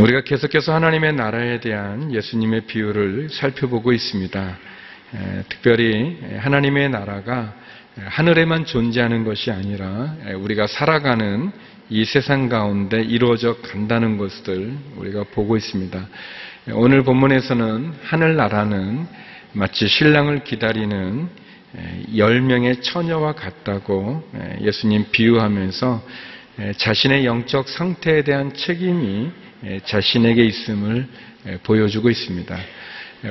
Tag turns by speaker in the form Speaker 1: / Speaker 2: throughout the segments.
Speaker 1: 우리가 계속해서 하나님의 나라에 대한 예수님의 비유를 살펴보고 있습니다. 특별히 하나님의 나라가 하늘에만 존재하는 것이 아니라 우리가 살아가는 이 세상 가운데 이루어져 간다는 것을 우리가 보고 있습니다. 오늘 본문에서는 하늘나라는 마치 신랑을 기다리는 열 명의 처녀와 같다고 예수님 비유하면서 자신의 영적 상태에 대한 책임이 자신에게 있음을 보여주고 있습니다.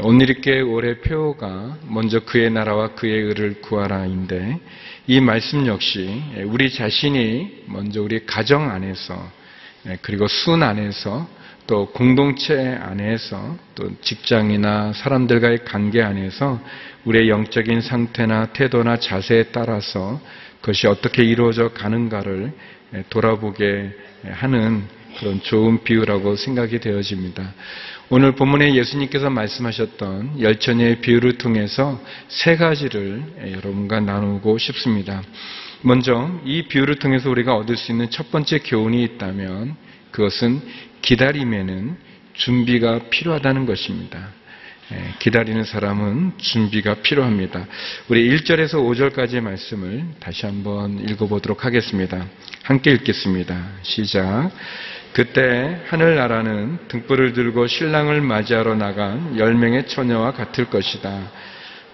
Speaker 1: 오늘 있게 올해 표어가 먼저 그의 나라와 그의 의를 구하라인데 이 말씀 역시 우리 자신이 먼저 우리 가정 안에서 그리고 순 안에서 또 공동체 안에서 또 직장이나 사람들과의 관계 안에서 우리의 영적인 상태나 태도나 자세에 따라서 그것이 어떻게 이루어져 가는가를 돌아보게 하는 그런 좋은 비유라고 생각이 되어집니다. 오늘 본문에 예수님께서 말씀하셨던 열처녀의 비유를 통해서 세 가지를 여러분과 나누고 싶습니다. 먼저 이 비유를 통해서 우리가 얻을 수 있는 첫 번째 교훈이 있다면 그것은 기다림에는 준비가 필요하다는 것입니다. 기다리는 사람은 준비가 필요합니다. 우리 1절에서 5절까지의 말씀을 다시 한번 읽어보도록 하겠습니다. 함께 읽겠습니다. 시작. 그때 하늘나라는 등불을 들고 신랑을 맞이하러 나간 열 명의 처녀와 같을 것이다.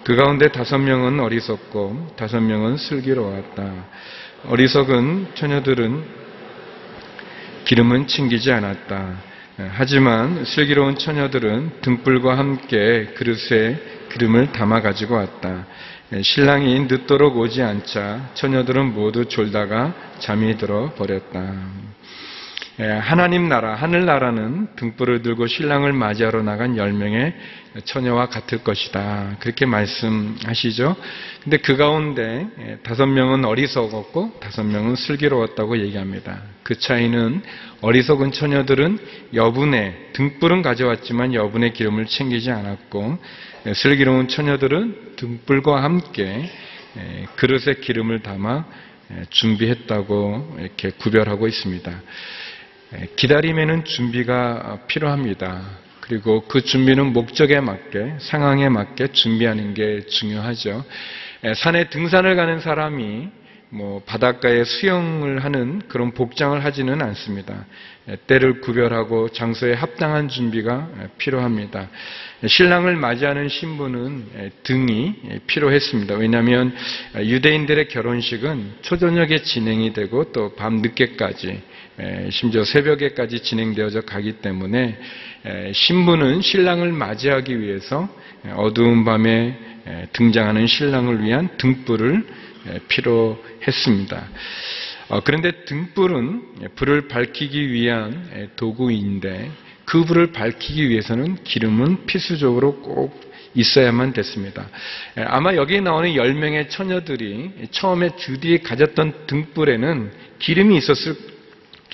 Speaker 1: 그 가운데 다섯 명은 어리석고 다섯 명은 슬기로웠다. 어리석은 처녀들은 기름은 챙기지 않았다. 하지만 슬기로운 처녀들은 등불과 함께 그릇에 기름을 담아 가지고 왔다. 신랑이 늦도록 오지 않자 처녀들은 모두 졸다가 잠이 들어 버렸다. 예, 하나님 나라, 하늘나라는 등불을 들고 신랑을 맞이하러 나간 열명의 처녀와 같을 것이다. 그렇게 말씀하시죠. 근데 그 가운데 예, 다섯 명은 어리석었고 다섯 명은 슬기로웠다고 얘기합니다. 그 차이는 어리석은 처녀들은 여분의 등불은 가져왔지만 여분의 기름을 챙기지 않았고 예, 슬기로운 처녀들은 등불과 함께 그릇에 기름을 담아 준비했다고 이렇게 구별하고 있습니다. 기다림에는 준비가 필요합니다. 그리고 그 준비는 목적에 맞게, 상황에 맞게 준비하는 게 중요하죠. 산에 등산을 가는 사람이 뭐 바닷가에 수영을 하는 그런 복장을 하지는 않습니다. 때를 구별하고 장소에 합당한 준비가 필요합니다. 신랑을 맞이하는 신부는 등이 필요했습니다. 왜냐하면 유대인들의 결혼식은 초저녁에 진행이 되고 또 밤 늦게까지 심지어 새벽에까지 진행되어져 가기 때문에 신부는 신랑을 맞이하기 위해서 어두운 밤에 등장하는 신랑을 위한 등불을 필요했습니다. 어, 그런데 등불은 불을 밝히기 위한 도구인데 그 불을 밝히기 위해서는 기름은 필수적으로 꼭 있어야만 됐습니다. 아마 여기에 나오는 10명의 처녀들이 처음에 주디에 가졌던 등불에는 기름이 있었을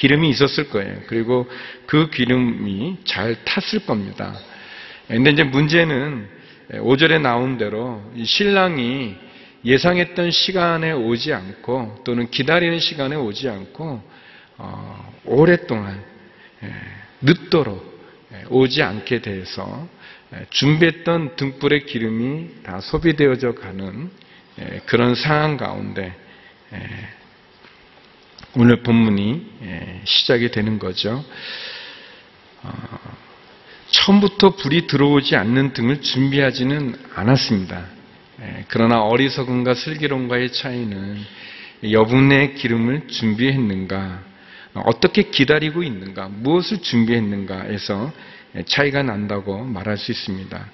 Speaker 1: 기름이 있었을 거예요. 그리고 그 기름이 잘 탔을 겁니다. 근데 이제 문제는 5절에 나온 대로 신랑이 예상했던 시간에 오지 않고 또는 기다리는 시간에 오지 않고 어, 오랫동안 예, 늦도록 예, 오지 않게 돼서 예, 준비했던 등불의 기름이 다 소비되어져 가는 예, 그런 상황 가운데 예, 오늘 본문이 예, 시작이 되는 거죠. 어, 처음부터 불이 들어오지 않는 등을 준비하지는 않았습니다. 예, 그러나 어리석음과 슬기로움과의 차이는 여분의 기름을 준비했는가, 어떻게 기다리고 있는가, 무엇을 준비했는가에서 차이가 난다고 말할 수 있습니다.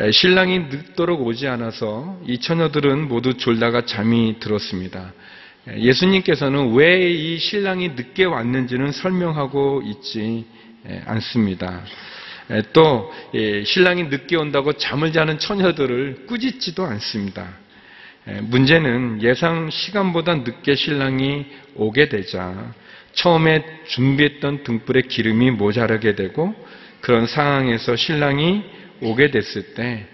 Speaker 1: 예, 신랑이 늦도록 오지 않아서 이 처녀들은 모두 졸다가 잠이 들었습니다. 예수님께서는 왜 이 신랑이 늦게 왔는지는 설명하고 있지 않습니다. 또 신랑이 늦게 온다고 잠을 자는 처녀들을 꾸짖지도 않습니다. 문제는 예상 시간보다 늦게 신랑이 오게 되자 처음에 준비했던 등불에 기름이 모자라게 되고 그런 상황에서 신랑이 오게 됐을 때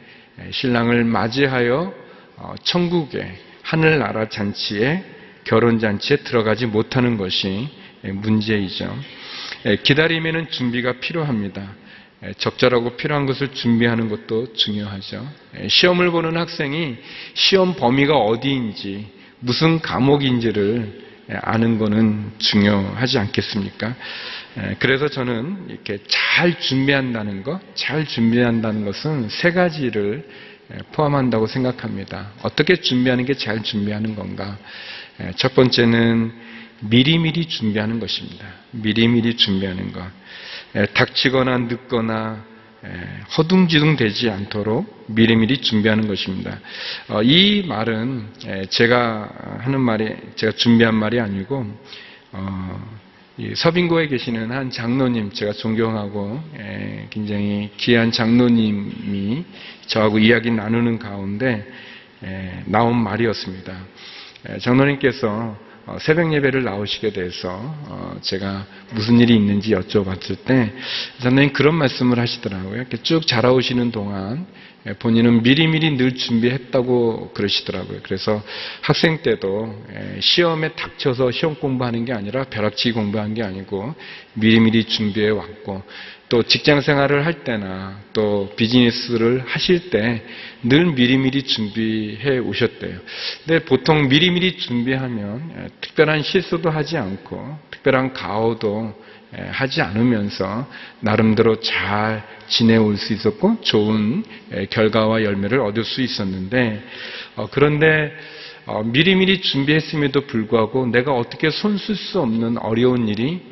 Speaker 1: 신랑을 맞이하여 어, 천국의 하늘나라 잔치에 결혼잔치에 들어가지 못하는 것이 문제이죠. 예, 기다림에는 준비가 필요합니다. 예, 적절하고 필요한 것을 준비하는 것도 중요하죠. 예, 시험을 보는 학생이 시험 범위가 어디인지 무슨 과목인지를 예, 아는 것은 중요하지 않겠습니까? 예, 그래서 저는 이렇게 잘 준비한다는 것, 잘 준비한다는 것은 세 가지를 예, 포함한다고 생각합니다. 어떻게 준비하는 게 잘 준비하는 건가? 예, 첫 번째는 미리미리 준비하는 것입니다. 미리미리 준비하는 것. 예, 닥치거나 늦거나 예, 허둥지둥 되지 않도록 미리미리 준비하는 것입니다. 어, 이 말은 예, 제가 하는 말이 제가 준비한 말이 아니고 어, 이 서빙고에 계시는 한 장로님 제가 존경하고 예, 굉장히 귀한 장로님이 저하고 이야기 나누는 가운데 예, 나온 말이었습니다. 예, 장로님께서 어, 새벽 예배를 나오시게 돼서 어, 제가 무슨 일이 있는지 여쭤봤을 때 장로님 그런 말씀을 하시더라고요. 이렇게 쭉 자라오시는 동안 예, 본인은 미리미리 늘 준비했다고 그러시더라고요. 그래서 학생 때도 예, 시험에 닥쳐서 시험 공부하는 게 아니라 벼락치기 공부한 게 아니고 미리미리 준비해 왔고 또 직장 생활을 할 때나 또 비즈니스를 하실 때 늘 미리미리 준비해 오셨대요. 근데 보통 미리미리 준비하면 예, 특별한 실수도 하지 않고 특별한 가오도 예, 하지 않으면서 나름대로 잘 지내올 수 있었고 좋은 예, 결과와 열매를 얻을 수 있었는데 어, 그런데 어, 미리미리 준비했음에도 불구하고 내가 어떻게 손쓸 수 없는 어려운 일이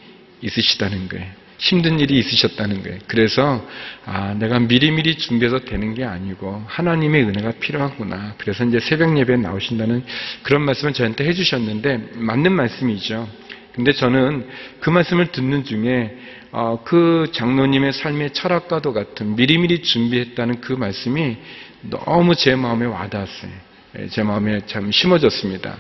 Speaker 1: 있으시다는 거예요. 힘든 일이 있으셨다는 거예요. 그래서 아, 내가 미리미리 준비해서 되는 게 아니고 하나님의 은혜가 필요하구나. 그래서 이제 새벽 예배에 나오신다는 그런 말씀을 저한테 해주셨는데 맞는 말씀이죠. 근데 저는 그 말씀을 듣는 중에 어, 그 장로님의 삶의 철학과도 같은 미리미리 준비했다는 그 말씀이 너무 제 마음에 와닿았어요. 예, 제 마음에 참 심어졌습니다.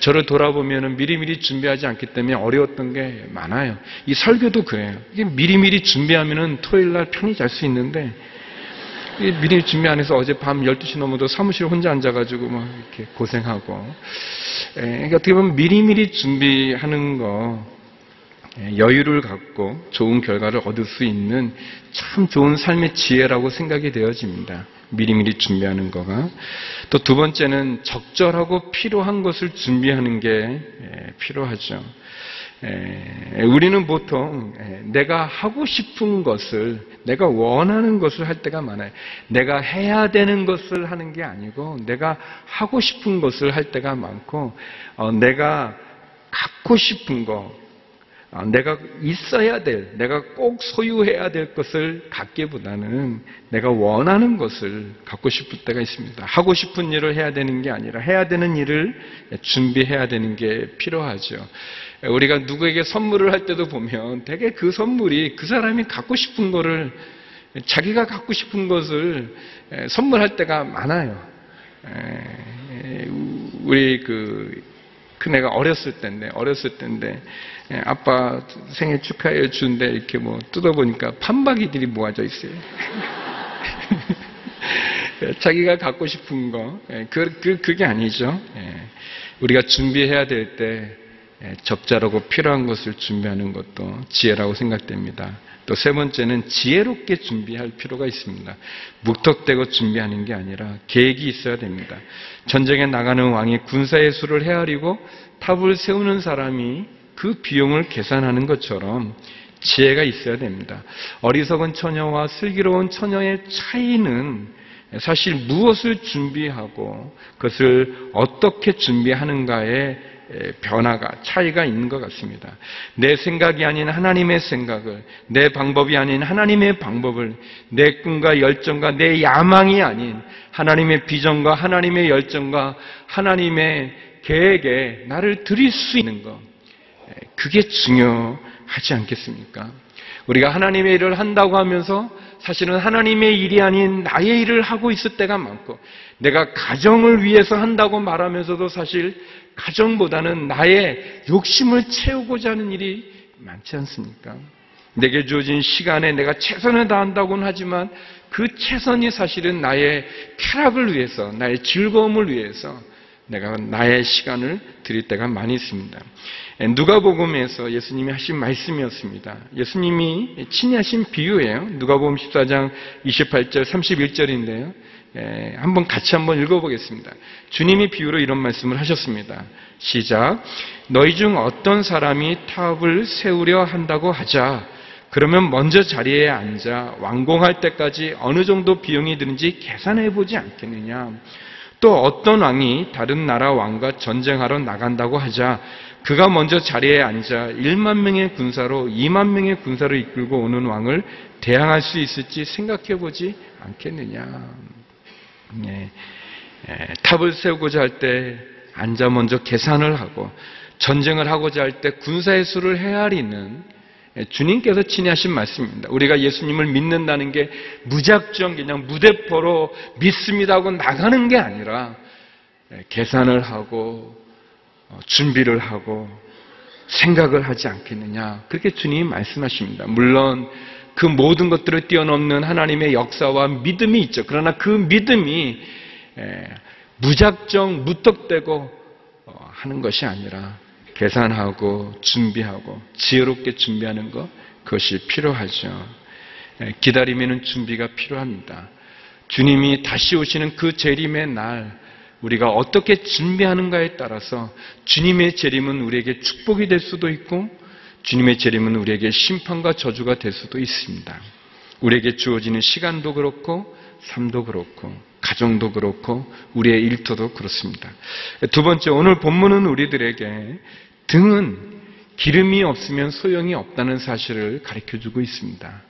Speaker 1: 저를 돌아보면 미리미리 준비하지 않기 때문에 어려웠던 게 많아요. 이 설교도 그래요. 이게 미리미리 준비하면 토요일 날 편히 잘 수 있는데 미리 준비 안 해서 어제 밤 12시 넘어도 사무실 혼자 앉아가지고 막 이렇게 고생하고. 예, 그러니까 어떻게 보면 미리미리 준비하는 거, 예, 여유를 갖고 좋은 결과를 얻을 수 있는 참 좋은 삶의 지혜라고 생각이 되어집니다. 미리미리 준비하는 거가. 또 두 번째는 적절하고 필요한 것을 준비하는 게 예, 필요하죠. 에, 우리는 보통 에, 내가 하고 싶은 것을, 내가 원하는 것을 할 때가 많아요. 내가 해야 되는 것을 하는 게 아니고, 내가 하고 싶은 것을 할 때가 많고, 어, 내가 갖고 싶은 거, 어, 내가 있어야 될, 내가 꼭 소유해야 될 것을 갖기보다는 내가 원하는 것을 갖고 싶을 때가 있습니다. 하고 싶은 일을 해야 되는 게 아니라 해야 되는 일을 준비해야 되는 게 필요하죠. 우리가 누구에게 선물을 할 때도 보면 되게 그 선물이 그 사람이 갖고 싶은 거를 자기가 갖고 싶은 것을 선물할 때가 많아요. 우리 그 큰애가 어렸을 때인데 어렸을 때인데 아빠 생일 축하해 주는데 이렇게 뭐 뜯어보니까 판박이들이 모아져 있어요. 자기가 갖고 싶은 거, 그, 그, 그게 아니죠. 우리가 준비해야 될때 예, 적절하고 필요한 것을 준비하는 것도 지혜라고 생각됩니다. 또 세 번째는 지혜롭게 준비할 필요가 있습니다. 묵턱대고 준비하는 게 아니라 계획이 있어야 됩니다. 전쟁에 나가는 왕이 군사의 수를 헤아리고 탑을 세우는 사람이 그 비용을 계산하는 것처럼 지혜가 있어야 됩니다. 어리석은 처녀와 슬기로운 처녀의 차이는 사실 무엇을 준비하고 그것을 어떻게 준비하는가에 변화가 차이가 있는 것 같습니다. 내 생각이 아닌 하나님의 생각을 내 방법이 아닌 하나님의 방법을 내 꿈과 열정과 내 야망이 아닌 하나님의 비전과 하나님의 열정과 하나님의 계획에 나를 드릴 수 있는 것 그게 중요하지 않겠습니까? 우리가 하나님의 일을 한다고 하면서 사실은 하나님의 일이 아닌 나의 일을 하고 있을 때가 많고 내가 가정을 위해서 한다고 말하면서도 사실 가정보다는 나의 욕심을 채우고자 하는 일이 많지 않습니까? 내게 주어진 시간에 내가 최선을 다한다고는 하지만 그 최선이 사실은 나의 쾌락을 위해서, 나의 즐거움을 위해서, 내가 나의 시간을 드릴 때가 많이 있습니다. 누가복음에서 예수님이 하신 말씀이었습니다. 예수님이 친히 하신 비유예요. 누가복음 14장 28절 31절인데요. 예, 한번 같이 한번 읽어보겠습니다. 주님이 비유로 이런 말씀을 하셨습니다. 시작. 너희 중 어떤 사람이 타업을 세우려 한다고 하자. 그러면 먼저 자리에 앉아 완공할 때까지 어느 정도 비용이 드는지 계산해 보지 않겠느냐. 또 어떤 왕이 다른 나라 왕과 전쟁하러 나간다고 하자 그가 먼저 자리에 앉아 1만 명의 군사로 2만 명의 군사를 이끌고 오는 왕을 대항할 수 있을지 생각해 보지 않겠느냐. 네. 탑을 세우고자 할 때 앉아 먼저 계산을 하고 전쟁을 하고자 할 때 군사의 수를 헤아리는 주님께서 친히 하신 말씀입니다. 우리가 예수님을 믿는다는 게 무작정 그냥 무대포로 믿습니다 하고 나가는 게 아니라 계산을 하고 어, 준비를 하고 생각을 하지 않겠느냐. 그렇게 주님이 말씀하십니다. 물론 그 모든 것들을 뛰어넘는 하나님의 역사와 믿음이 있죠. 그러나 그 믿음이 무작정 무턱대고 어, 하는 것이 아니라 계산하고 준비하고 지혜롭게 준비하는 것 그것이 필요하죠. 기다림에는 준비가 필요합니다. 주님이 다시 오시는 그 재림의 날 우리가 어떻게 준비하는가에 따라서 주님의 재림은 우리에게 축복이 될 수도 있고 주님의 재림은 우리에게 심판과 저주가 될 수도 있습니다. 우리에게 주어지는 시간도 그렇고 삶도 그렇고 가정도 그렇고 우리의 일터도 그렇습니다. 두 번째 오늘 본문은 우리들에게 등은 기름이 없으면 소용이 없다는 사실을 가르쳐 주고 있습니다.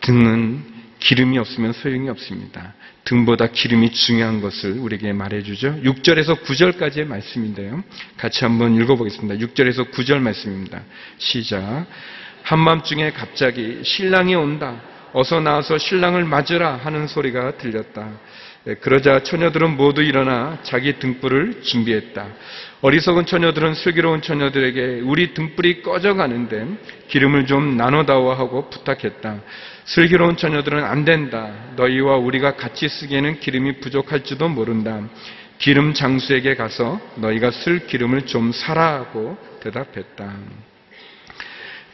Speaker 1: 등은 기름이 없으면 소용이 없습니다. 등보다 기름이 중요한 것을 우리에게 말해주죠. 6절에서 9절까지의 말씀인데요. 같이 한번 읽어보겠습니다. 6절에서 9절 말씀입니다. 시작. 한밤중에 갑자기 신랑이 온다. 어서 나와서 신랑을 맞으라 하는 소리가 들렸다. 예, 그러자 처녀들은 모두 일어나 자기 등불을 준비했다. 어리석은 처녀들은 슬기로운 처녀들에게 우리 등불이 꺼져가는데 기름을 좀 나눠다오 하고 부탁했다. 슬기로운 처녀들은 안 된다. 너희와 우리가 같이 쓰기에는 기름이 부족할지도 모른다. 기름 장수에게 가서 너희가 쓸 기름을 좀 사라고 대답했다.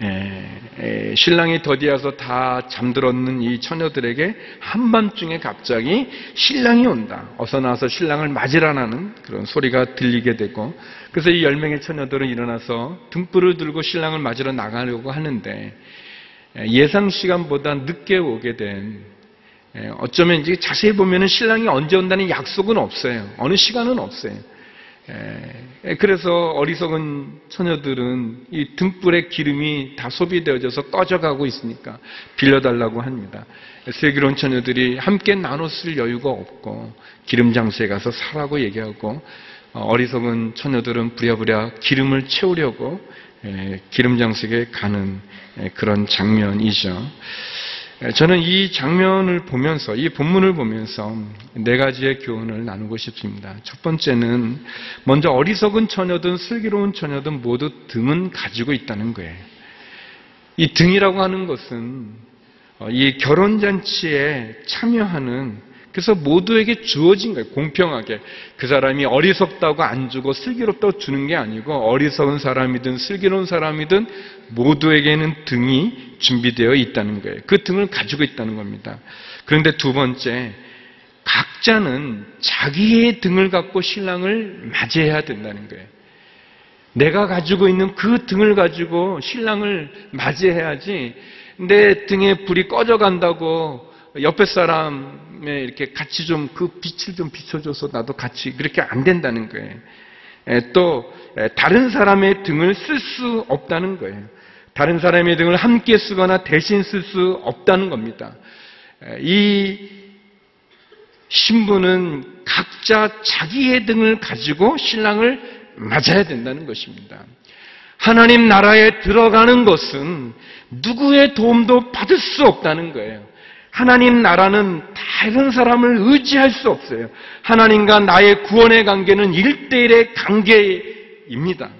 Speaker 1: 에, 신랑이 더디어서 다 잠들었는 이 처녀들에게 한밤중에 갑자기 신랑이 온다. 어서 나와서 신랑을 맞으라는 그런 소리가 들리게 되고 그래서 이 열 명의 처녀들은 일어나서 등불을 들고 신랑을 맞으러 나가려고 하는데 예상 시간보다 늦게 오게 된 어쩌면 이제 자세히 보면 신랑이 언제 온다는 약속은 없어요. 어느 시간은 없어요. 그래서 어리석은 처녀들은 이 등불의 기름이 다 소비되어져서 꺼져가고 있으니까 빌려달라고 합니다. 슬기로운 처녀들이 함께 나눠 쓸 여유가 없고 기름 장소에 가서 사라고 얘기하고 어, 어리석은 처녀들은 부랴부랴 기름을 채우려고 기름 장소에 가는 그런 장면이죠. 저는 이 장면을 보면서, 이 본문을 보면서 네 가지의 교훈을 나누고 싶습니다. 첫 번째는 먼저 어리석은 처녀든 슬기로운 처녀든 모두 등은 가지고 있다는 거예요. 이 등이라고 하는 것은 어, 이 결혼잔치에 참여하는 그래서 모두에게 주어진 거예요. 공평하게. 그 사람이 어리석다고 안 주고 슬기롭다고 주는 게 아니고 어리석은 사람이든 슬기로운 사람이든 모두에게는 등이 준비되어 있다는 거예요. 그 등을 가지고 있다는 겁니다. 그런데 두 번째, 각자는 자기의 등을 갖고 신랑을 맞이해야 된다는 거예요. 내가 가지고 있는 그 등을 가지고 신랑을 맞이해야지 내 등에 불이 꺼져 간다고 옆에 사람 에 이렇게 같이 좀 그 빛을 좀 비춰줘서 나도 같이 그렇게 안 된다는 거예요. 또 다른 사람의 등을 쓸 수 없다는 거예요. 다른 사람의 등을 함께 쓰거나 대신 쓸 수 없다는 겁니다. 이 신부는 각자 자기의 등을 가지고 신랑을 맞아야 된다는 것입니다. 하나님 나라에 들어가는 것은 누구의 도움도 받을 수 없다는 거예요. 하나님 나라는 다른 사람을 의지할 수 없어요. 하나님과 나의 구원의 관계는 일대일의 관계입니다.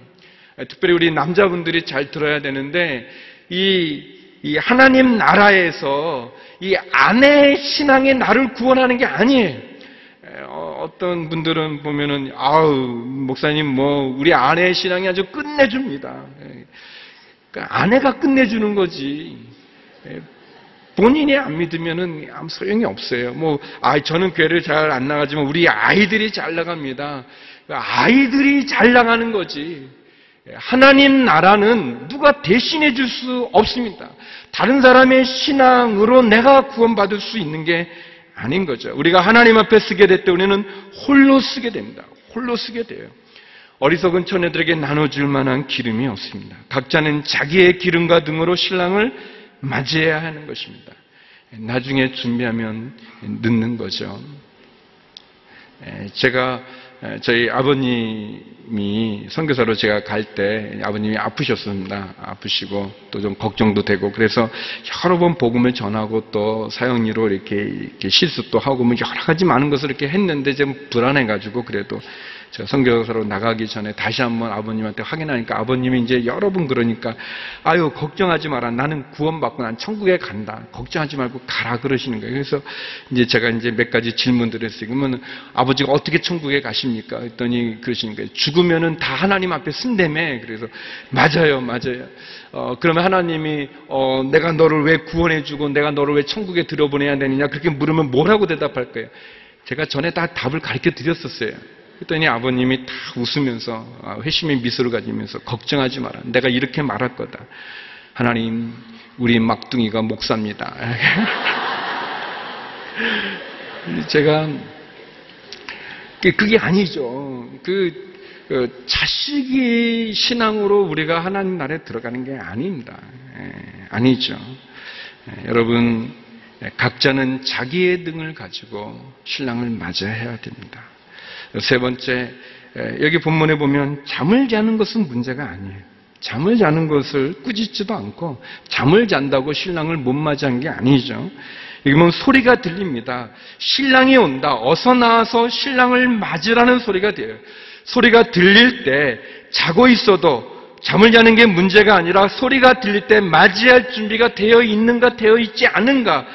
Speaker 1: 특별히 우리 남자분들이 잘 들어야 되는데 이, 이 하나님 나라에서 이 아내의 신앙이 나를 구원하는 게 아니에요. 어떤 분들은 보면은 아우 목사님 뭐 우리 아내의 신앙이 아주 끝내줍니다. 예. 그러니까 아내가 끝내주는 거지. 예. 본인이 안 믿으면은 아무 소용이 없어요. 뭐, 아, 저는 교회를 잘 안 나가지만 우리 아이들이 잘 나갑니다. 아이들이 잘 나가는 거지. 하나님 나라는 누가 대신해 줄 수 없습니다. 다른 사람의 신앙으로 내가 구원받을 수 있는 게 아닌 거죠. 우리가 하나님 앞에 쓰게 될 때 우리는 홀로 쓰게 됩니다. 홀로 쓰게 돼요. 어리석은 처녀들에게 나눠줄 만한 기름이 없습니다. 각자는 자기의 기름과 등으로 신랑을 맞이해야 하는 것입니다. 나중에 준비하면 늦는 거죠. 제가 저희 아버님이 선교사로 제가 갈 때 아버님이 아프셨습니다. 아프시고 또 좀 걱정도 되고 그래서 여러 번 복음을 전하고 또 사형리로 이렇게, 이렇게 실습도 하고 뭐 여러 가지 많은 것을 이렇게 했는데 좀 불안해가지고 그래도 제가 선교사로 나가기 전에 다시 한번 아버님한테 확인하니까 아버님이 이제 여러 번 그러니까 아유 걱정하지 마라. 나는 구원받고 난 천국에 간다. 걱정하지 말고 가라 그러시는 거예요. 그래서 이제 제가 이제 몇 가지 질문들을 했어요. 그러면 아버지가 어떻게 천국에 가십니까? 했더니 그러시는 거예요. 죽으면은 다 하나님 앞에 쓴다며 그래서 맞아요 맞아요. 어, 그러면 하나님이 어, 내가 너를 왜 구원해주고 내가 너를 왜 천국에 들여보내야 되느냐? 그렇게 물으면 뭐라고 대답할 거예요? 제가 전에 다 답을 가르쳐 드렸었어요 그랬더니 아버님이 다 웃으면서 아, 회심의 미소를 가지면서 걱정하지 마라. 내가 이렇게 말할 거다. 하나님, 우리 막둥이가 목사입니다. 제가 그게 아니죠. 그, 그 자식이 신앙으로 우리가 하나님 나라에 들어가는 게 아닙니다. 예, 아니죠. 예, 여러분 각자는 자기의 등을 가지고 신랑을 맞이해야 됩니다. 세 번째, 여기 본문에 보면 잠을 자는 것은 문제가 아니에요. 잠을 자는 것을 꾸짖지도 않고 잠을 잔다고 신랑을 못 맞이한 게 아니죠. 여기 보면 소리가 들립니다. 신랑이 온다. 어서 나와서 신랑을 맞으라는 소리가 돼요. 소리가 들릴 때 자고 있어도 잠을 자는 게 문제가 아니라 소리가 들릴 때 맞이할 준비가 되어 있는가 되어 있지 않은가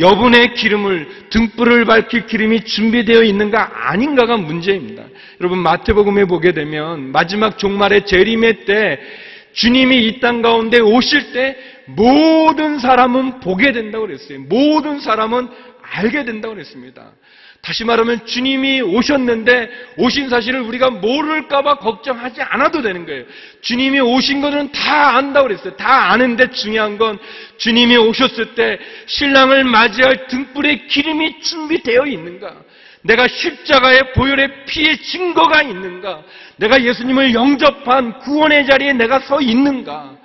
Speaker 1: 여분의 기름을 등불을 밝힐 기름이 준비되어 있는가 아닌가가 문제입니다. 여러분 마태복음에 보게 되면 마지막 종말의 재림의 때 주님이 이 땅 가운데 오실 때 모든 사람은 보게 된다고 그랬어요. 모든 사람은 알게 된다고 그랬습니다. 다시 말하면 주님이 오셨는데 오신 사실을 우리가 모를까봐 걱정하지 않아도 되는 거예요. 주님이 오신 것은 다 안다고 그랬어요. 다 아는데 중요한 건 주님이 오셨을 때 신랑을 맞이할 등불의 기름이 준비되어 있는가? 내가 십자가의 보혈의 피의 증거가 있는가? 내가 예수님을 영접한 구원의 자리에 내가 서 있는가?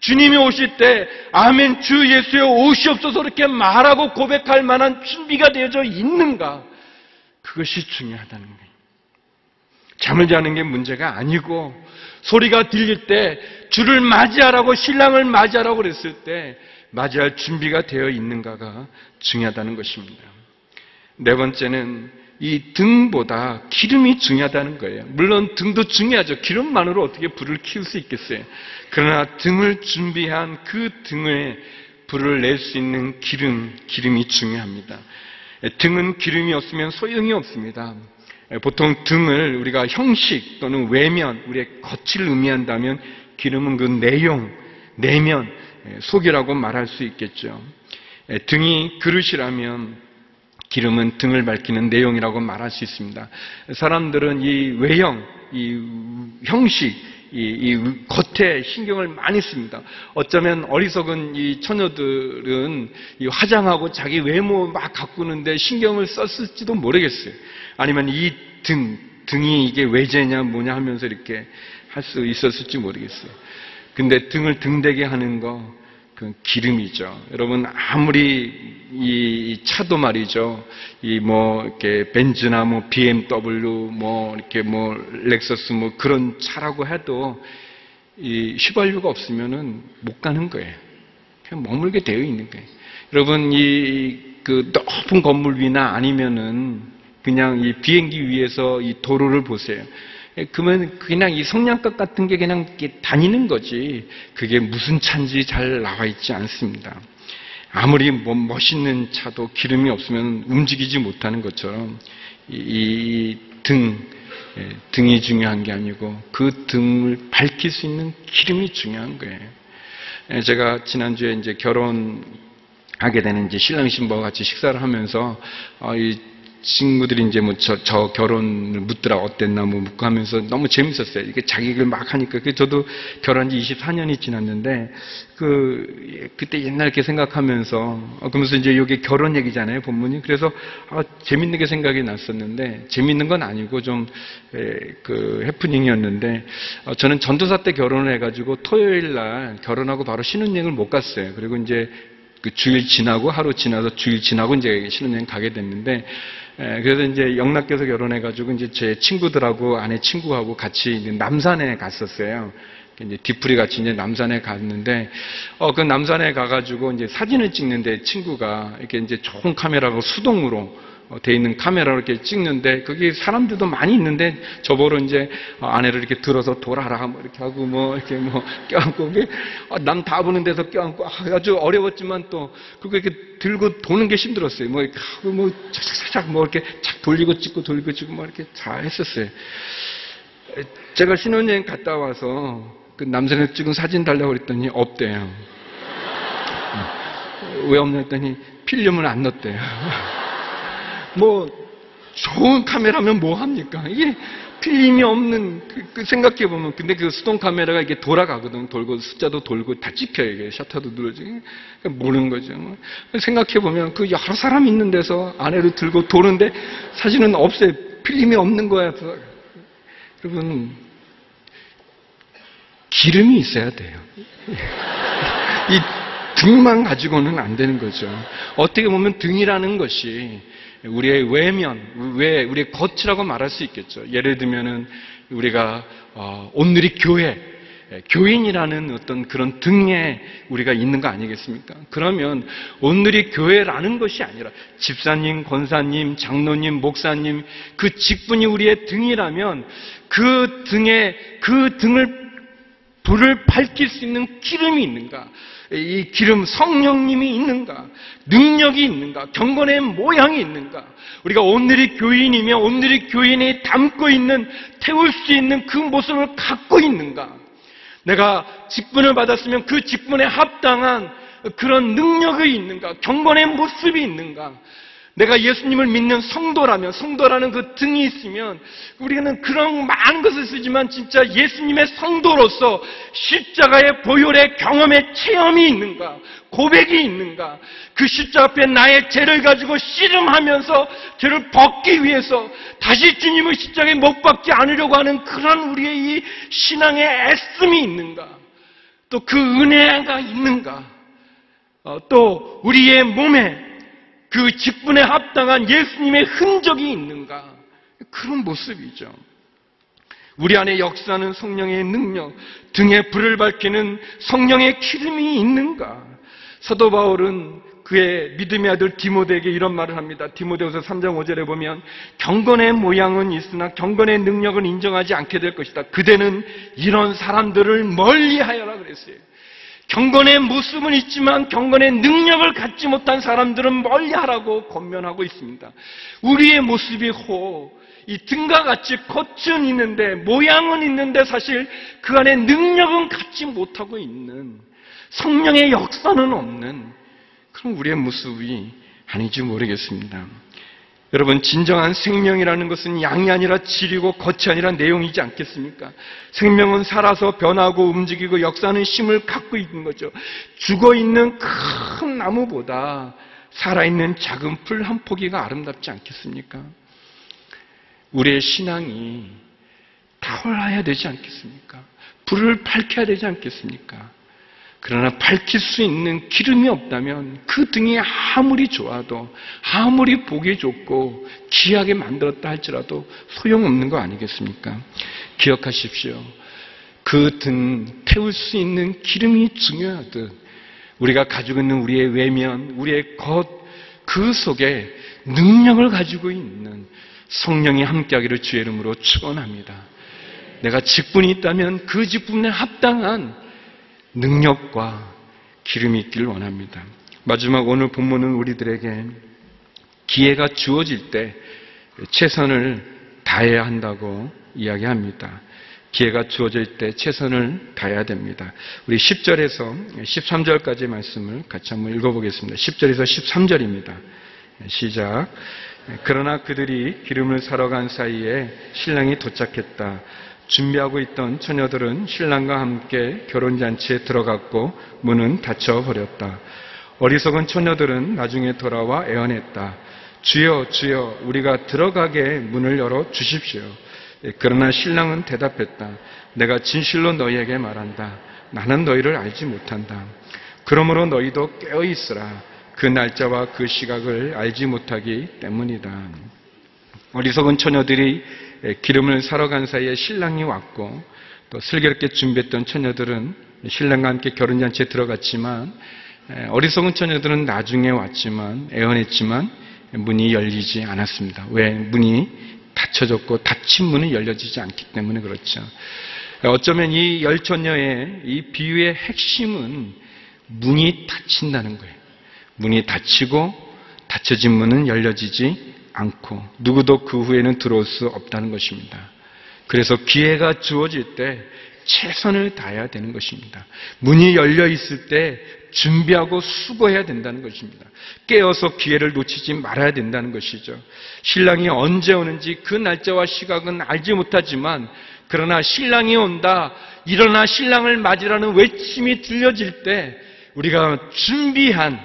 Speaker 1: 주님이 오실 때 아멘 주 예수여 오시옵소서 이렇게 말하고 고백할 만한 준비가 되어져 있는가? 그것이 중요하다는 거예요. 잠을 자는 게 문제가 아니고 소리가 들릴 때 주를 맞이하라고 신랑을 맞이하라고 그랬을 때 맞이할 준비가 되어 있는가가 중요하다는 것입니다. 네 번째는 이 등보다 기름이 중요하다는 거예요. 물론 등도 중요하죠. 기름만으로 어떻게 불을 키울 수 있겠어요. 그러나 등을 준비한 그 등에 불을 낼 수 있는 기름, 기름이 중요합니다. 등은 기름이 없으면 소용이 없습니다. 보통 등을 우리가 형식 또는 외면, 우리의 겉을 의미한다면 기름은 그 내용, 내면, 속이라고 말할 수 있겠죠. 등이 그릇이라면 기름은 등을 밝히는 내용이라고 말할 수 있습니다. 사람들은 이 외형, 이 형식, 이, 이, 겉에 신경을 많이 씁니다. 어쩌면 어리석은 이 처녀들은 이 화장하고 자기 외모 막 가꾸는데 신경을 썼을지도 모르겠어요. 아니면 이 등, 등이 이게 외제냐 뭐냐 하면서 이렇게 할 수 있었을지 모르겠어요. 근데 등을 등대게 하는 거, 그 기름이죠. 여러분 아무리 이 차도 말이죠. 이 뭐 이렇게 벤츠나 뭐 BMW 뭐 이렇게 뭐 렉서스 뭐 그런 차라고 해도 이 휘발유가 없으면은 못 가는 거예요. 그냥 머물게 되어 있는 거예요. 여러분 이 그 높은 건물 위나 아니면은 그냥 이 비행기 위에서 이 도로를 보세요. 그러면 그냥 이 성냥갑 같은 게 그냥 다니는 거지. 그게 무슨 차인지 잘 나와 있지 않습니다. 아무리 뭐 멋있는 차도 기름이 없으면 움직이지 못하는 것처럼 이 등, 예, 등이 중요한 게 아니고 그 등을 밝힐 수 있는 기름이 중요한 거예요. 예, 제가 지난주에 이제 결혼 하게 되는 이제 신랑 신부와 같이 식사를 하면서 어, 이 친구들이 이제 뭐 저, 저 결혼을 묻더라 어땠나 뭐 묻고 하면서 너무 재밌었어요. 이게 자기 얘기를 막 하니까 그 저도 결혼한 지 24년이 지났는데 그 예, 그때 옛날 이렇게 생각하면서 어, 그러면서 이제 이게 결혼 얘기잖아요 본문이 그래서 아, 재밌는 게 생각이 났었는데 재밌는 건 아니고 좀그 해프닝이었는데 어, 저는 전도사 때 결혼을 해가지고 토요일 날 결혼하고 바로 신혼여행을 못 갔어요. 그리고 이제 그 주일 지나고 하루 지나서 주일 지나고 이제 신혼여행 가게 됐는데 에, 그래서 이제 영락교에서 결혼해가지고 이제 제 친구들하고 아내 친구하고 같이 남산에 갔었어요. 이제 뒤풀이 같이 이제 남산에 갔는데 어 그 남산에 가가지고 이제 사진을 찍는데 친구가 이렇게 이제 좋은 카메라로 수동으로 어, 돼 있는 카메라로 이렇게 찍는데 거기 사람들도 많이 있는데 저보러 이제 어, 아내를 이렇게 들어서 돌아라 뭐 이렇게 하고 뭐 이렇게 뭐 껴안고 어, 남다 보는 데서 껴안고 아, 아주 어려웠지만 또 그거 이렇게 들고 도는 게 힘들었어요. 뭐 이렇게 하고 뭐 착착착 뭐 이렇게 착 돌리고 찍고 돌리고 찍고 뭐 이렇게 잘 했었어요. 에, 제가 신혼여행 갔다 와서 그 남산에 찍은 사진 달라고 그랬더니 없대요. 어, 왜 없냐 했더니 필름을 안 넣었대요. 뭐 좋은 카메라면 뭐 합니까? 이게 필름이 없는 그, 그 생각해 보면 근데 그 수동 카메라가 이게 돌아가거든 돌고 숫자도 돌고 다 찍혀요 이게 셔터도 눌러지고 그러니까 모르는 거죠. 뭐. 생각해 보면 그 여러 사람 있는 데서 아내를 들고 도는데 사진은 없어요. 필름이 없는 거야. 여러분 기름이 있어야 돼요. 이 등만 가지고는 안 되는 거죠. 어떻게 보면 등이라는 것이 우리의 외면, 외, 우리의 겉이라고 말할 수 있겠죠. 예를 들면은 우리가 어, 오늘이 교회, 교인이라는 어떤 그런 등에 우리가 있는 거 아니겠습니까? 그러면 오늘이 교회라는 것이 아니라 집사님, 권사님, 장로님, 목사님 그 직분이 우리의 등이라면 그 등에 그 등을 불을 밝힐 수 있는 기름이 있는가? 이 기름 성령님이 있는가? 능력이 있는가? 경건의 모양이 있는가? 우리가 오늘의 교인이며 오늘의 교인이 담고 있는 태울 수 있는 그 모습을 갖고 있는가? 내가 직분을 받았으면 그 직분에 합당한 그런 능력이 있는가? 경건의 모습이 있는가? 내가 예수님을 믿는 성도라면, 성도라는 그 등이 있으면, 우리는 그런 많은 것을 쓰지만 진짜 예수님의 성도로서 십자가의 보혈의 경험의 체험이 있는가? 고백이 있는가? 그 십자가 앞에 나의 죄를 가지고 씨름하면서 죄를 벗기 위해서 다시 주님의 십자가에 못 박지 않으려고 하는 그런 우리의 이 신앙의 애씀이 있는가? 또 그 은혜가 있는가? 어, 또 우리의 몸에 그 직분에 합당한 예수님의 흔적이 있는가? 그런 모습이죠. 우리 안에 역사하는 성령의 능력, 등에 불을 밝히는 성령의 기름이 있는가? 사도 바울은 그의 믿음의 아들 디모데에게 이런 말을 합니다. 디모데후서 3장 5절에 보면 경건의 모양은 있으나 경건의 능력은 인정하지 않게 될 것이다. 그대는 이런 사람들을 멀리하여라 그랬어요. 경건의 모습은 있지만 경건의 능력을 갖지 못한 사람들은 멀리하라고 권면하고 있습니다. 우리의 모습이 호, 이 등과 같이 겉은 있는데 모양은 있는데 사실 그 안에 능력은 갖지 못하고 있는 성령의 역사는 없는 그런 우리의 모습이 아닌지 모르겠습니다. 여러분 진정한 생명이라는 것은 양이 아니라 질이고 겉이 아니라 내용이지 않겠습니까? 생명은 살아서 변하고 움직이고 역사하는 힘을 갖고 있는 거죠. 죽어 있는 큰 나무보다 살아있는 작은 풀 한 포기가 아름답지 않겠습니까? 우리의 신앙이 타올라야 되지 않겠습니까? 불을 밝혀야 되지 않겠습니까? 그러나 밝힐 수 있는 기름이 없다면 그 등이 아무리 좋아도 아무리 보기 좋고 귀하게 만들었다 할지라도 소용없는 거 아니겠습니까? 기억하십시오. 그 등 태울 수 있는 기름이 중요하듯 우리가 가지고 있는 우리의 외면, 우리의 겉, 그 속에 능력을 가지고 있는 성령이 함께하기를 주의 이름으로 축원합니다. 내가 직분이 있다면 그 직분에 합당한 능력과 기름이 있기를 원합니다. 마지막 오늘 본문은 우리들에게 기회가 주어질 때 최선을 다해야 한다고 이야기합니다. 기회가 주어질 때 최선을 다해야 됩니다. 우리 10절에서 13절까지 말씀을 같이 한번 읽어보겠습니다. 10절에서 13절입니다. 시작. 그러나 그들이 기름을 사러 간 사이에 신랑이 도착했다. 준비하고 있던 처녀들은 신랑과 함께 결혼잔치에 들어갔고 문은 닫혀버렸다. 어리석은 처녀들은 나중에 돌아와 애원했다. 주여, 주여, 우리가 들어가게 문을 열어 주십시오. 그러나 신랑은 대답했다. 내가 진실로 너희에게 말한다. 나는 너희를 알지 못한다. 그러므로 너희도 깨어 있으라. 그 날짜와 그 시각을 알지 못하기 때문이다. 어리석은 처녀들이 기름을 사러 간 사이에 신랑이 왔고 또 슬기롭게 준비했던 처녀들은 신랑과 함께 결혼잔치에 들어갔지만 어리석은 처녀들은 나중에 왔지만 애원했지만 문이 열리지 않았습니다. 왜? 문이 닫혀졌고 닫힌 문은 열려지지 않기 때문에 그렇죠. 어쩌면 이 열처녀의 이 비유의 핵심은 문이 닫힌다는 거예요. 문이 닫히고 닫혀진 문은 열려지지 않고 누구도 그 후에는 들어올 수 없다는 것입니다. 그래서 기회가 주어질 때 최선을 다해야 되는 것입니다. 문이 열려 있을 때 준비하고 수고해야 된다는 것입니다. 깨어서 기회를 놓치지 말아야 된다는 것이죠. 신랑이 언제 오는지 그 날짜와 시각은 알지 못하지만 그러나 신랑이 온다, 일어나 신랑을 맞으라는 외침이 들려질 때 우리가 준비한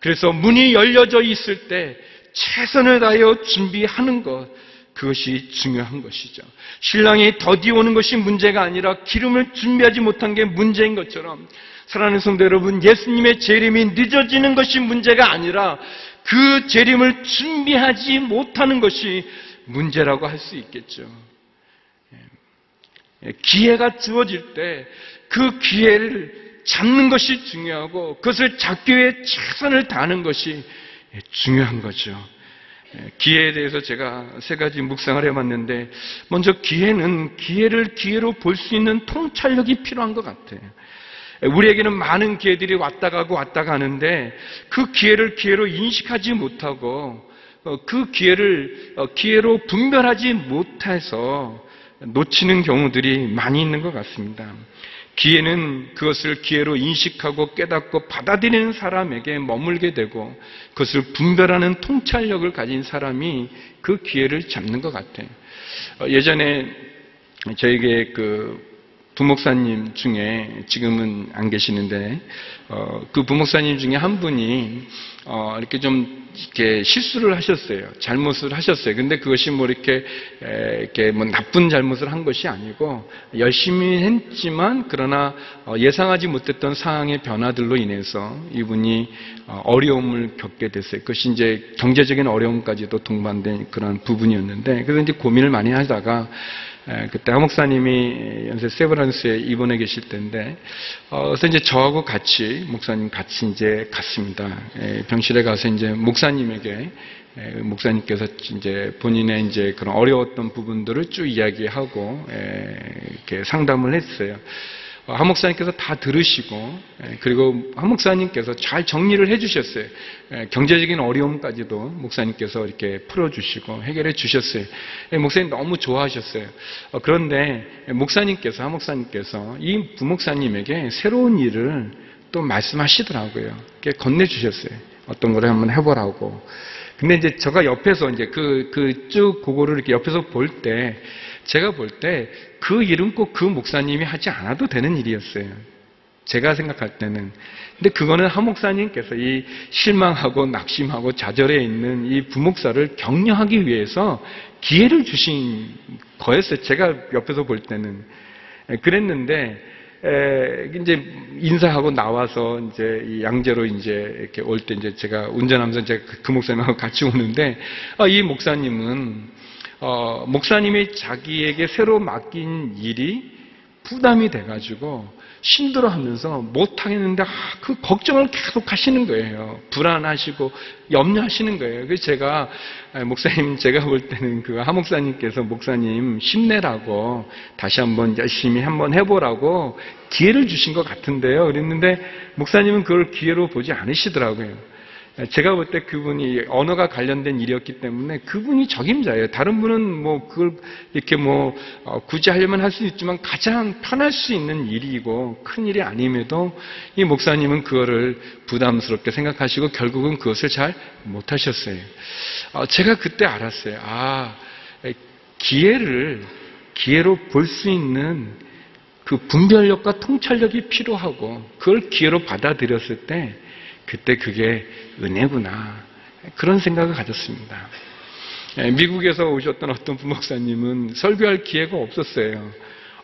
Speaker 1: 그래서 문이 열려져 있을 때 최선을 다하여 준비하는 것 그것이 중요한 것이죠. 신랑이 더디 오는 것이 문제가 아니라 기름을 준비하지 못한 게 문제인 것처럼 사랑하는 성도 여러분, 예수님의 재림이 늦어지는 것이 문제가 아니라 그 재림을 준비하지 못하는 것이 문제라고 할 수 있겠죠. 예. 기회가 주어질 때 그 기회를 잡는 것이 중요하고 그것을 잡기 위해 최선을 다하는 것이 중요한 거죠. 기회에 대해서 제가 세 가지 묵상을 해봤는데 먼저 기회는 기회를 기회로 볼 수 있는 통찰력이 필요한 것 같아요. 우리에게는 많은 기회들이 왔다 가고 왔다 가는데 그 기회를 기회로 인식하지 못하고 어, 그 기회를 어, 기회로 분별하지 못해서 놓치는 경우들이 많이 있는 것 같습니다. 기회는 그것을 기회로 인식하고 깨닫고 받아들이는 사람에게 머물게 되고 그것을 분별하는 통찰력을 가진 사람이 그 기회를 잡는 것 같아요. 어, 예전에 저에게 그 부목사님 중에 지금은 안 계시는데 어, 그 부목사님 중에 한 분이 어, 이렇게 좀 이렇게 실수를 하셨어요. 잘못을 하셨어요. 근데 그것이 뭐 이렇게 에, 이렇게 뭐 나쁜 잘못을 한 것이 아니고 열심히 했지만 그러나 어, 예상하지 못했던 상황의 변화들로 인해서 이분이 어, 어려움을 겪게 됐어요. 그것이 이제 경제적인 어려움까지도 동반된 그런 부분이었는데 그래서 이제 고민을 많이 하다가 에, 그때 하 목사님이 연세 세브란스에 입원해 계실 때인데, 어, 그래서 이제 저하고 같이, 목사님 같이 이제 갔습니다. 에, 병실에 가서 이제 목사님에게, 에, 목사님께서 이제 본인의 이제 그런 어려웠던 부분들을 쭉 이야기하고, 에, 이렇게 상담을 했어요. 어, 한 목사님께서 다 들으시고 예, 그리고 한 목사님께서 잘 정리를 해주셨어요. 예, 경제적인 어려움까지도 목사님께서 이렇게 풀어주시고 해결해 주셨어요. 예, 목사님 너무 좋아하셨어요. 어, 그런데 목사님께서 한 목사님께서 이 부목사님에게 새로운 일을 또 말씀하시더라고요. 건네주셨어요. 어떤 걸 한번 해보라고. 근데 이제 제가 옆에서 이제 그, 그 쭉 그거를 이렇게 옆에서 볼 때, 제가 볼 때 그 일은 꼭 그 목사님이 하지 않아도 되는 일이었어요. 제가 생각할 때는. 근데 그거는 한 목사님께서 이 실망하고 낙심하고 좌절해 있는 이 부목사를 격려하기 위해서 기회를 주신 거였어요. 제가 옆에서 볼 때는. 그랬는데, 에, 이제 인사하고 나와서 이제 이 양재로 이제 이렇게 올 때 이제 제가 운전하면서 제가 그, 그 목사님하고 같이 오는데, 아, 이 목사님은 어, 목사님이 자기에게 새로 맡긴 일이 부담이 돼가지고 힘들어하면서 못하겠는데 아, 그 걱정을 계속 하시는 거예요. 불안하시고 염려하시는 거예요. 그래서 제가 아, 목사님 제가 볼 때는 그 하목사님께서 목사님 힘내라고 다시 한번 열심히 한번 해보라고 기회를 주신 것 같은데요. 그랬는데 목사님은 그걸 기회로 보지 않으시더라고요. 제가 볼 때 그분이 언어가 관련된 일이었기 때문에 그분이 적임자예요. 다른 분은 뭐 그걸 이렇게 뭐 어, 굳이 하려면 할 수 있지만 가장 편할 수 있는 일이고 큰 일이 아님에도 이 목사님은 그거를 부담스럽게 생각하시고 결국은 그것을 잘 못하셨어요. 어, 제가 그때 알았어요. 아 기회를 기회로 볼 수 있는 그 분별력과 통찰력이 필요하고 그걸 기회로 받아들였을 때 그때 그게 은혜구나. 그런 생각을 가졌습니다. 예, 미국에서 오셨던 어떤 부목사님은 설교할 기회가 없었어요.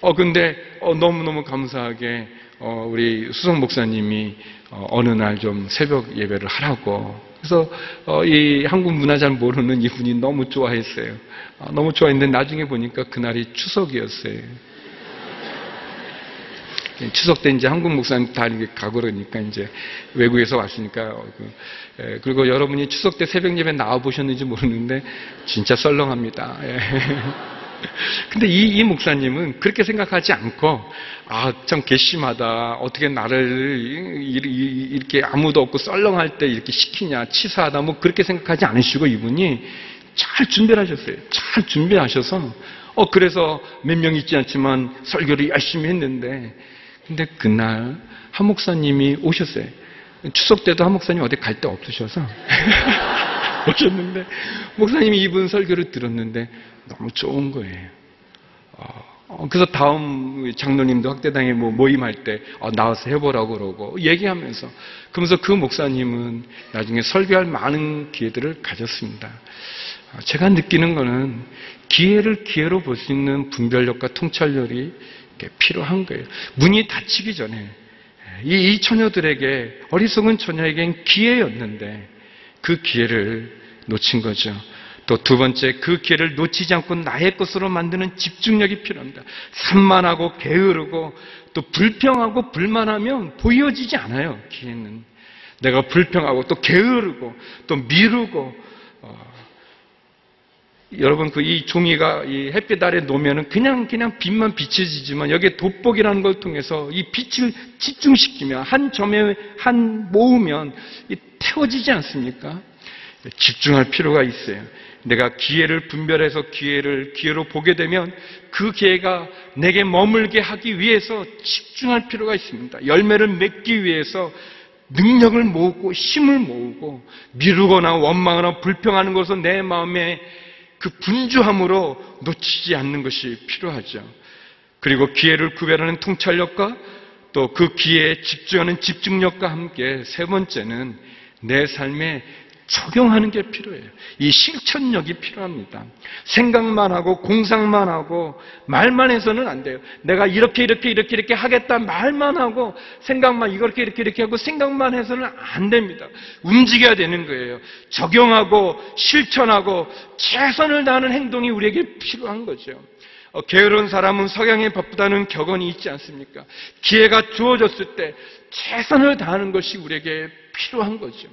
Speaker 1: 어, 근데, 어, 너무너무 감사하게, 어, 우리 수성 목사님이, 어, 느 날 좀 새벽 예배를 하라고. 그래서, 어, 이 한국 문화 잘 모르는 이분이 너무 좋아했어요. 어, 너무 좋아했는데 나중에 보니까 그날이 추석이었어요. 추석 때 이제 한국 목사님 다 이렇게 가고 그러니까 이제 외국에서 왔으니까 어, 그, 예, 그리고 여러분이 추석 때 새벽 예배 나와 보셨는지 모르는데 진짜 썰렁합니다. 예. 근데 이, 이 목사님은 그렇게 생각하지 않고 아 참 괘씸하다 어떻게 나를 이렇게 아무도 없고 썰렁할 때 이렇게 시키냐 치사하다 뭐 그렇게 생각하지 않으시고 이분이 잘 준비를 하셨어요. 잘 준비하셔서 어 그래서 몇 명 있지 않지만 설교를 열심히 했는데 근데 그날 한 목사님이 오셨어요. 추석 때도 한 목사님 어디 갈 데 없으셔서 오셨는데 목사님이 이분 설교를 들었는데 너무 좋은 거예요. 어, 그래서 다음 장로님도 학대당에 뭐 모임할 때 어, 나와서 해보라고 그러고 얘기하면서 그러면서 그 목사님은 나중에 설교할 많은 기회들을 가졌습니다. 어, 제가 느끼는 거는 기회를 기회로 볼 수 있는 분별력과 통찰력이 필요한 거예요. 문이 닫히기 전에 이, 이 처녀들에게 어리석은 처녀에겐 기회였는데 그 기회를 놓친 거죠. 또 두 번째 그 기회를 놓치지 않고 나의 것으로 만드는 집중력이 필요합니다. 산만하고 게으르고 또 불평하고 불만하면 보여지지 않아요. 기회는 내가 불평하고 또 게으르고 또 미루고 어, 여러분 그 이 종이가 이 햇빛 아래 놓으면은 그냥 그냥 빛만 비춰지지만 여기에 돋보기라는 걸 통해서 이 빛을 집중시키면 한 점에 한 모으면 태워지지 않습니까? 집중할 필요가 있어요. 내가 기회를 분별해서 기회를 기회로 보게 되면 그 기회가 내게 머물게 하기 위해서 집중할 필요가 있습니다. 열매를 맺기 위해서 능력을 모으고 힘을 모으고 미루거나 원망하거나 불평하는 것은 내 마음에 그 분주함으로 놓치지 않는 것이 필요하죠. 그리고 기회를 구별하는 통찰력과 또 그 기회에 집중하는 집중력과 함께 세 번째는 내 삶에 적용하는 게 필요해요. 이 실천력이 필요합니다. 생각만 하고 공상만 하고 말만 해서는 안 돼요. 내가 이렇게 이렇게 이렇게 이렇게 하겠다 말만 하고 생각만 이렇게 이렇게 이렇게 하고 생각만 해서는 안 됩니다. 움직여야 되는 거예요. 적용하고 실천하고 최선을 다하는 행동이 우리에게 필요한 거죠. 어, 게으른 사람은 석양에 바쁘다는 격언이 있지 않습니까? 기회가 주어졌을 때 최선을 다하는 것이 우리에게 필요한 거죠.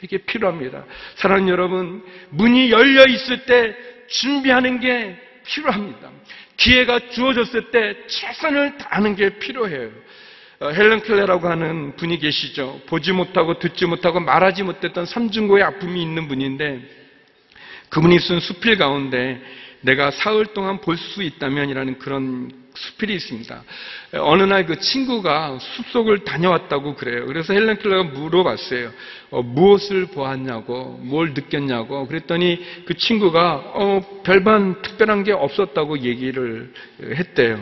Speaker 1: 그게 필요합니다. 사랑하는 여러분, 문이 열려 있을 때 준비하는 게 필요합니다. 기회가 주어졌을 때 최선을 다하는 게 필요해요. 어, 헬렌 클레라고 하는 분이 계시죠. 보지 못하고 듣지 못하고 말하지 못했던 삼중고의 아픔이 있는 분인데 그분이 쓴 수필 가운데 내가 사흘 동안 볼 수 있다면이라는 그런 수필이 있습니다. 어느 날 그 친구가 숲속을 다녀왔다고 그래요. 그래서 헬렌 켈러가 물어봤어요. 어, 무엇을 보았냐고, 뭘 느꼈냐고. 그랬더니 그 친구가 어, 별반 특별한 게 없었다고 얘기를 했대요.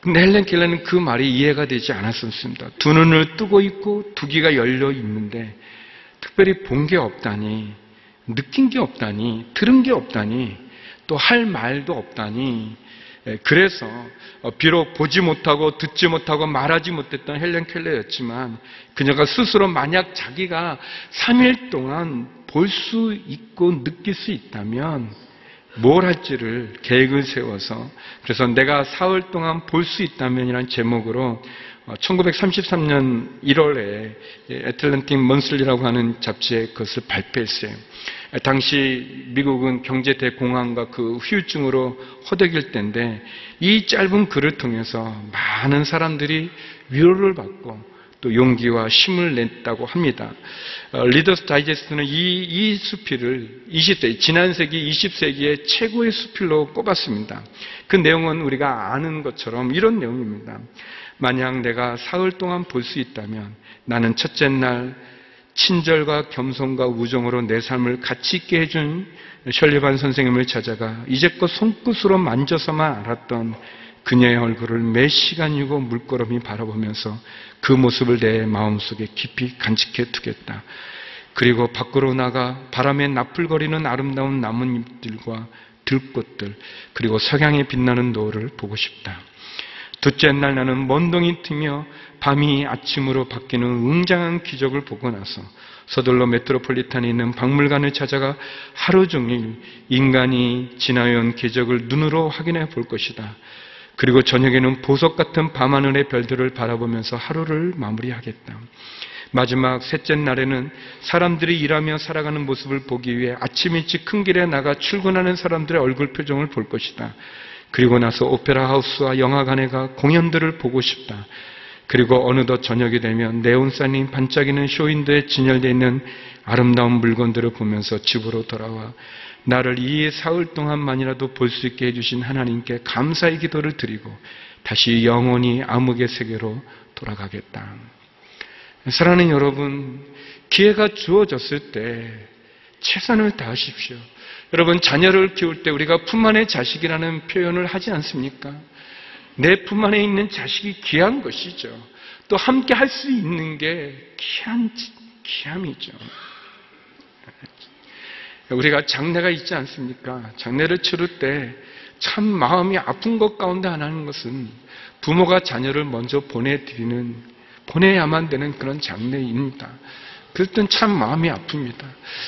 Speaker 1: 근데 헬렌 켈러는 그 말이 이해가 되지 않았었습니다. 두 눈을 뜨고 있고 두 귀가 열려 있는데 특별히 본 게 없다니, 느낀 게 없다니, 들은 게 없다니, 또 할 말도 없다니, 예, 그래서 어, 비록 보지 못하고 듣지 못하고 말하지 못했던 헬렌 켈레였지만 그녀가 스스로 만약 자기가 3일 동안 볼 수 있고 느낄 수 있다면 뭘 할지를 계획을 세워서 그래서 내가 사흘 동안 볼 수 있다면이라는 제목으로 1933년 1월에 애틀랜틱 먼슬리라고 하는 잡지에 그것을 발표했어요. 당시 미국은 경제 대공황과 그 후유증으로 허덕일 때인데 이 짧은 글을 통해서 많은 사람들이 위로를 받고 또 용기와 힘을 냈다고 합니다. 어, 리더스 다이제스트는 이, 이 수필을 20세, 지난 세기 20세기의 최고의 수필로 꼽았습니다. 그 내용은 우리가 아는 것처럼 이런 내용입니다. 만약 내가 사흘 동안 볼 수 있다면 나는 첫째 날 친절과 겸손과 우정으로 내 삶을 가치 있게 해준 셜리반 선생님을 찾아가 이제껏 손끝으로 만져서만 알았던 그녀의 얼굴을 매 시간이고 물끄러미 바라보면서 그 모습을 내 마음속에 깊이 간직해 두겠다. 그리고 밖으로 나가 바람에 나풀거리는 아름다운 나뭇잎들과 들꽃들 그리고 석양에 빛나는 노을을 보고 싶다. 둘째 날 나는 먼동이 트며 밤이 아침으로 바뀌는 웅장한 기적을 보고 나서 서둘러 메트로폴리탄에 있는 박물관을 찾아가 하루 종일 인간이 지나온 기적을 눈으로 확인해 볼 것이다. 그리고 저녁에는 보석 같은 밤하늘의 별들을 바라보면서 하루를 마무리하겠다. 마지막 셋째 날에는 사람들이 일하며 살아가는 모습을 보기 위해 아침 일찍 큰 길에 나가 출근하는 사람들의 얼굴 표정을 볼 것이다. 그리고 나서 오페라 하우스와 영화관에 가 공연들을 보고 싶다. 그리고 어느덧 저녁이 되면 네온사인 반짝이는 쇼윈도에 진열되어 있는 아름다운 물건들을 보면서 집으로 돌아와 나를 이 사흘 동안만이라도 볼 수 있게 해주신 하나님께 감사의 기도를 드리고 다시 영원히 암흑의 세계로 돌아가겠다. 사랑하는 여러분, 기회가 주어졌을 때 최선을 다하십시오. 여러분, 자녀를 키울 때 우리가 품 안의 자식이라는 표현을 하지 않습니까? 내 품 안에 있는 자식이 귀한 것이죠. 또 함께 할 수 있는 게 귀한, 귀함이죠. 우리가 장례가 있지 않습니까? 장례를 치를 때 참 마음이 아픈 것 가운데 하나는 것은 부모가 자녀를 먼저 보내드리는, 보내야만 되는 그런 장례입니다. 그럴 땐 참 마음이 아픕니다.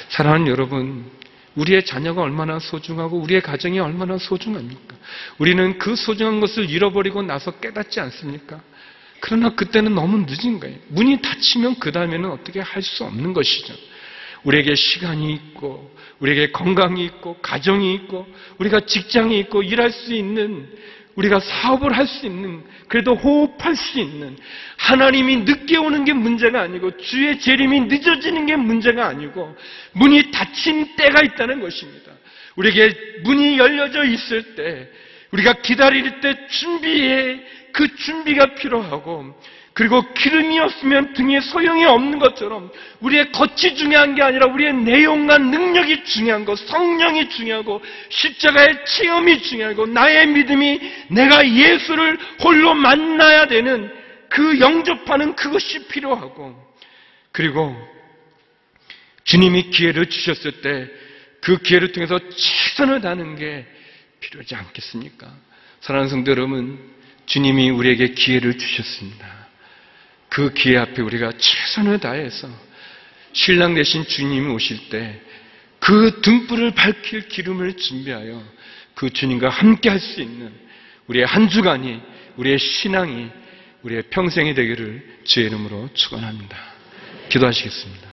Speaker 1: 사랑하는 여러분, 우리의 자녀가 얼마나 소중하고 우리의 가정이 얼마나 소중합니까? 우리는 그 소중한 것을 잃어버리고 나서 깨닫지 않습니까? 그러나 그때는 너무 늦은 거예요. 문이 닫히면 그 다음에는 어떻게 할 수 없는 것이죠. 우리에게 시간이 있고, 우리에게 건강이 있고, 가정이 있고, 우리가 직장이 있고, 일할 수 있는, 우리가 사업을 할 수 있는, 그래도 호흡할 수 있는, 하나님이 늦게 오는 게 문제가 아니고, 주의 재림이 늦어지는 게 문제가 아니고, 문이 닫힌 때가 있다는 것입니다. 우리에게 문이 열려져 있을 때, 우리가 기다릴 때 준비해, 그 준비가 필요하고, 그리고 기름이 없으면 등에 소용이 없는 것처럼 우리의 겉이 중요한 게 아니라 우리의 내용과 능력이 중요한 것, 성령이 중요하고 십자가의 체험이 중요하고 나의 믿음이 내가 예수를 홀로 만나야 되는 그 영접하는 그것이 필요하고 그리고 주님이 기회를 주셨을 때 그 기회를 통해서 최선을 다하는 게 필요하지 않겠습니까? 사랑하는 성도 여러분, 주님이 우리에게 기회를 주셨습니다. 그 기회 앞에 우리가 최선을 다해서 신랑 되신 주님이 오실 때 그 등불을 밝힐 기름을 준비하여 그 주님과 함께 할 수 있는 우리의 한 주간이 우리의 신앙이 우리의 평생이 되기를 주의 이름으로 축원합니다. 기도하시겠습니다.